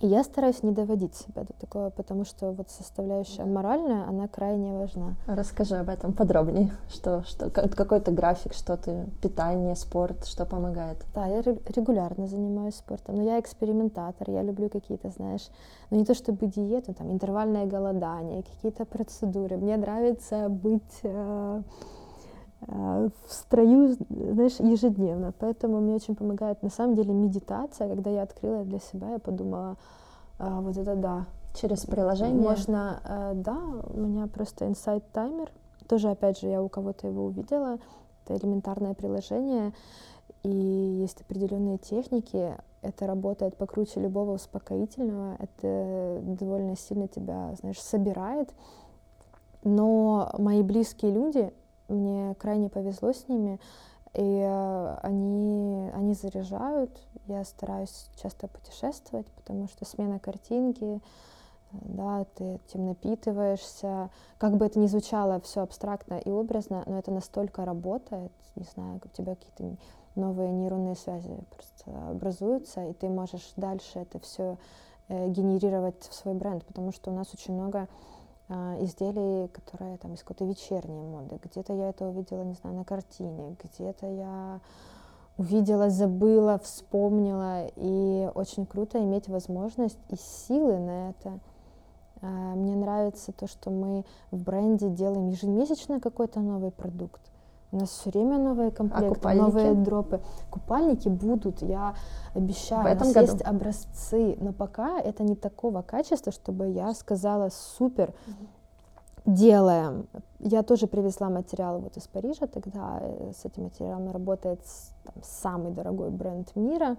[SPEAKER 3] И я стараюсь не доводить себя до такого, потому что вот составляющая моральная, она крайне важна.
[SPEAKER 2] Расскажи об этом подробнее. Что, что, какой-то график, что ты, питание, спорт, что помогает?
[SPEAKER 3] Да, я регулярно занимаюсь спортом, но я экспериментатор, я люблю какие-то, знаешь, ну не то чтобы диету, там интервальное голодание, какие-то процедуры. Мне нравится быть э, в строю, знаешь, ежедневно. Поэтому мне очень помогает на самом деле медитация. Когда я открыла для себя, я подумала, а, вот это да.
[SPEAKER 2] Через приложение?
[SPEAKER 3] Можно, э, да, у меня просто Insight Timer. Тоже, опять же, я у кого-то его увидела. Это элементарное приложение. И есть определенные техники, это работает покруче любого успокоительного, это довольно сильно тебя, знаешь, собирает. Но мои близкие люди, мне крайне повезло с ними, и э, они, они заряжают. Я стараюсь часто путешествовать, потому что смена картинки, да, ты этим напитываешься. Как бы это ни звучало все абстрактно и образно, но это настолько работает, не знаю, у тебя какие-то новые нейронные связи просто образуются, и ты можешь дальше это все э, генерировать в свой бренд, потому что у нас очень много изделий, которые там из какой-то вечерней моды. Где-то я это увидела, не знаю, на картине, где-то я увидела, забыла, вспомнила, и очень круто иметь возможность и силы на это. Э, мне нравится то, что мы в бренде делаем ежемесячно какой-то новый продукт. У нас все время новые комплекты, а новые дропы. Купальники будут, я обещаю. В этом у нас году. есть образцы, но пока это не такого качества, чтобы я сказала супер. Делаем. Я тоже привезла материал вот из Парижа тогда. Э, с этим материалом работает там, самый дорогой бренд мира.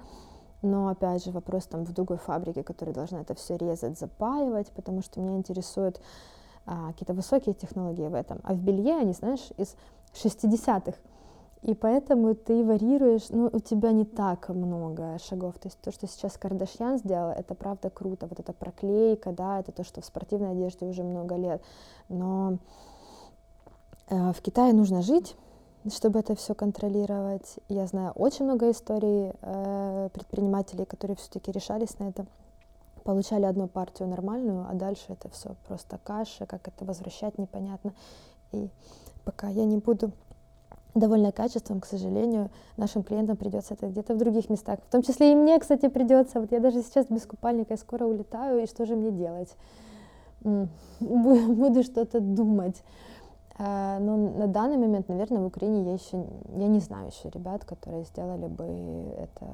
[SPEAKER 3] Но опять же вопрос там в другой фабрике, которая должна это все резать, запаивать, потому что меня интересуют а, какие-то высокие технологии в этом. А в белье они, знаешь, из 60-х. И поэтому ты варьируешь, ну, у тебя не так много шагов. То есть то, что сейчас Кардашьян сделал, это правда круто. Вот эта проклейка, да, это то, что в спортивной одежде уже много лет. Но э, в Китае нужно жить, чтобы это все контролировать. Я знаю очень много историй э, предпринимателей, которые все-таки решались на это, получали одну партию нормальную, а дальше это все просто каша, как это возвращать непонятно. И пока я не буду довольно качеством, к сожалению, нашим клиентам придется это где-то в других местах. В том числе и мне, кстати, придется. Вот я даже сейчас без купальника, я скоро улетаю, и что же мне делать? Буду что-то думать. А, но на данный момент, наверное, в Украине я еще, я не знаю еще ребят, которые сделали бы это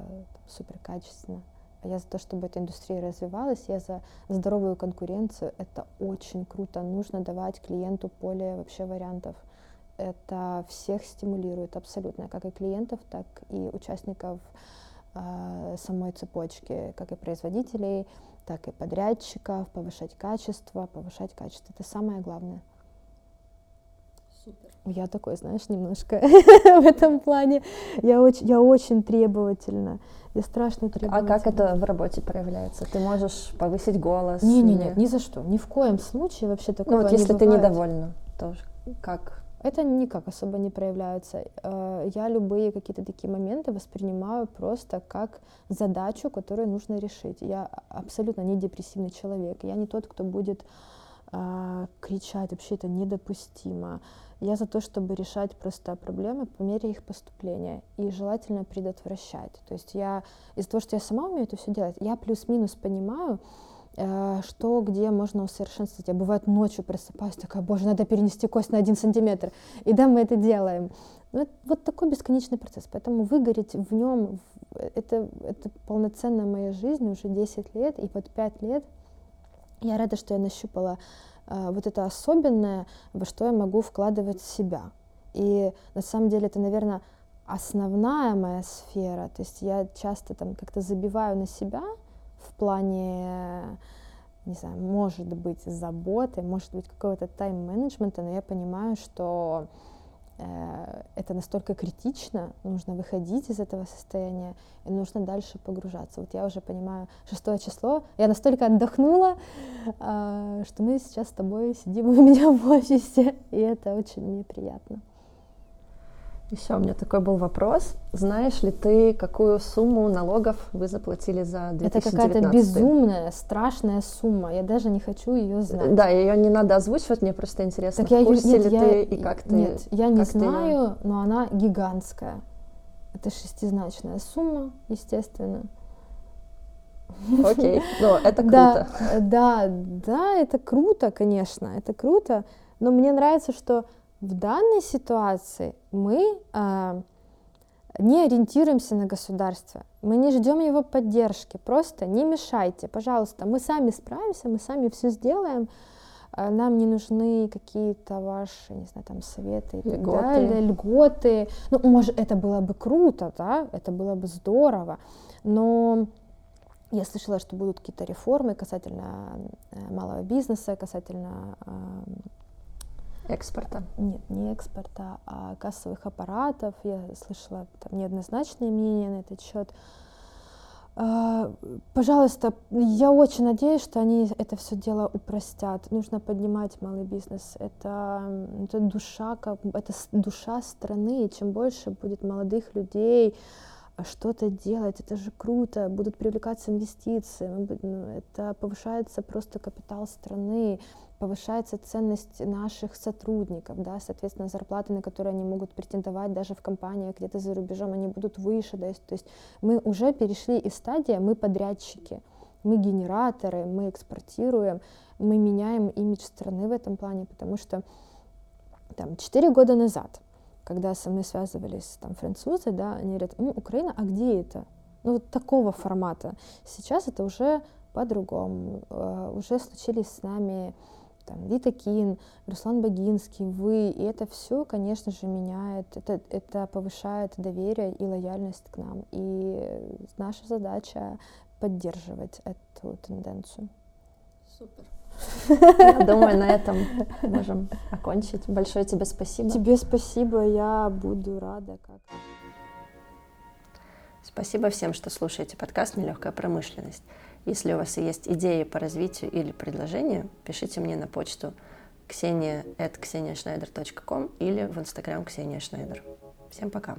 [SPEAKER 3] супер качественно. Я за то, чтобы эта индустрия развивалась, я за здоровую конкуренцию. Это очень круто. Нужно давать клиенту поле вообще вариантов это всех стимулирует абсолютно, как и клиентов, так и участников э, самой цепочки, как и производителей, так и подрядчиков, повышать качество, повышать качество. Это самое главное. Супер. Я такой, знаешь, немножко в этом плане. Я очень, я очень требовательна. Я страшно требовательна.
[SPEAKER 2] А как это в работе проявляется? Ты можешь повысить голос?
[SPEAKER 3] Не, не, нет, ни за что, ни в коем случае вообще такого
[SPEAKER 2] Ну вот если
[SPEAKER 3] не
[SPEAKER 2] ты недовольна, то как
[SPEAKER 3] это никак особо не проявляется. Э, я любые какие-то такие моменты воспринимаю просто как задачу, которую нужно решить. Я абсолютно не депрессивный человек. Я не тот, кто будет э, кричать, вообще это недопустимо. Я за то, чтобы решать просто проблемы по мере их поступления и желательно предотвращать. То есть я из-за того, что я сама умею это все делать, я плюс-минус понимаю, что, где можно усовершенствовать. Я бывает ночью просыпаюсь, такая, боже, надо перенести кость на один сантиметр. И да, мы это делаем. Ну, это вот такой бесконечный процесс. Поэтому выгореть в нем, это, это полноценная моя жизнь уже 10 лет, и под 5 лет я рада, что я нащупала э, вот это особенное, во что я могу вкладывать себя. И на самом деле это, наверное, основная моя сфера. То есть я часто там как-то забиваю на себя, плане, не знаю, может быть заботы, может быть какого-то тайм-менеджмента, но я понимаю, что э, это настолько критично, нужно выходить из этого состояния и нужно дальше погружаться. Вот я уже понимаю, шестое число, я настолько отдохнула, э, что мы сейчас с тобой сидим у меня в офисе, и это очень мне приятно.
[SPEAKER 2] Еще у меня такой был вопрос. Знаешь ли ты, какую сумму налогов вы заплатили за 2019?
[SPEAKER 3] Это какая-то безумная, страшная сумма. Я даже не хочу ее знать.
[SPEAKER 2] Да, ее не надо озвучивать, мне просто интересно, так в курсе нет, ли я, ты и как ты...
[SPEAKER 3] Нет, я не знаю, ее... но она гигантская. Это шестизначная сумма, естественно.
[SPEAKER 2] Окей, но это круто.
[SPEAKER 3] Да, да, да, это круто, конечно, это круто. Но мне нравится, что в данной ситуации мы э, не ориентируемся на государство, мы не ждем его поддержки, просто не мешайте, пожалуйста, мы сами справимся, мы сами все сделаем, а, нам не нужны какие-то ваши, не знаю, там советы и так
[SPEAKER 2] Льготы.
[SPEAKER 3] далее, льготы. Ну, может, это было бы круто, да, это было бы здорово, но я слышала, что будут какие-то реформы касательно э, малого бизнеса, касательно э,
[SPEAKER 2] Экспорта.
[SPEAKER 3] нет, не экспорта, а кассовых аппаратов. Я слышала там неоднозначные мнения на этот счет. А, Пожалуйста, я очень надеюсь, что они это все дело упростят. Нужно поднимать малый бизнес. Это, это душа, как- это душа страны. И чем больше будет молодых людей что-то делать, это же круто. Будут привлекаться инвестиции. ну, Это повышается просто капитал страны повышается ценность наших сотрудников, да, соответственно, зарплаты, на которые они могут претендовать даже в компаниях где-то за рубежом, они будут выше, да, то есть мы уже перешли из стадии, мы подрядчики, мы генераторы, мы экспортируем, мы меняем имидж страны в этом плане, потому что там четыре года назад, когда со мной связывались там французы, да, они говорят, «М, Украина, а где это? Ну вот такого формата. Сейчас это уже по-другому. Э, Уже случились с нами там, Вита Кин, Руслан Богинский, вы, и это все, конечно же, меняет, это, это повышает доверие и лояльность к нам. И наша задача поддерживать эту тенденцию.
[SPEAKER 2] Супер. Я думаю, на этом можем окончить. Большое тебе спасибо.
[SPEAKER 3] Тебе спасибо, я буду рада. Как...
[SPEAKER 2] Спасибо всем, что слушаете подкаст «Нелегкая промышленность». Если у вас есть идеи по развитию или предложения, пишите мне на почту ксения kсениашнайдер.ком или в инстаграм Ксения Шнайдер. Всем пока.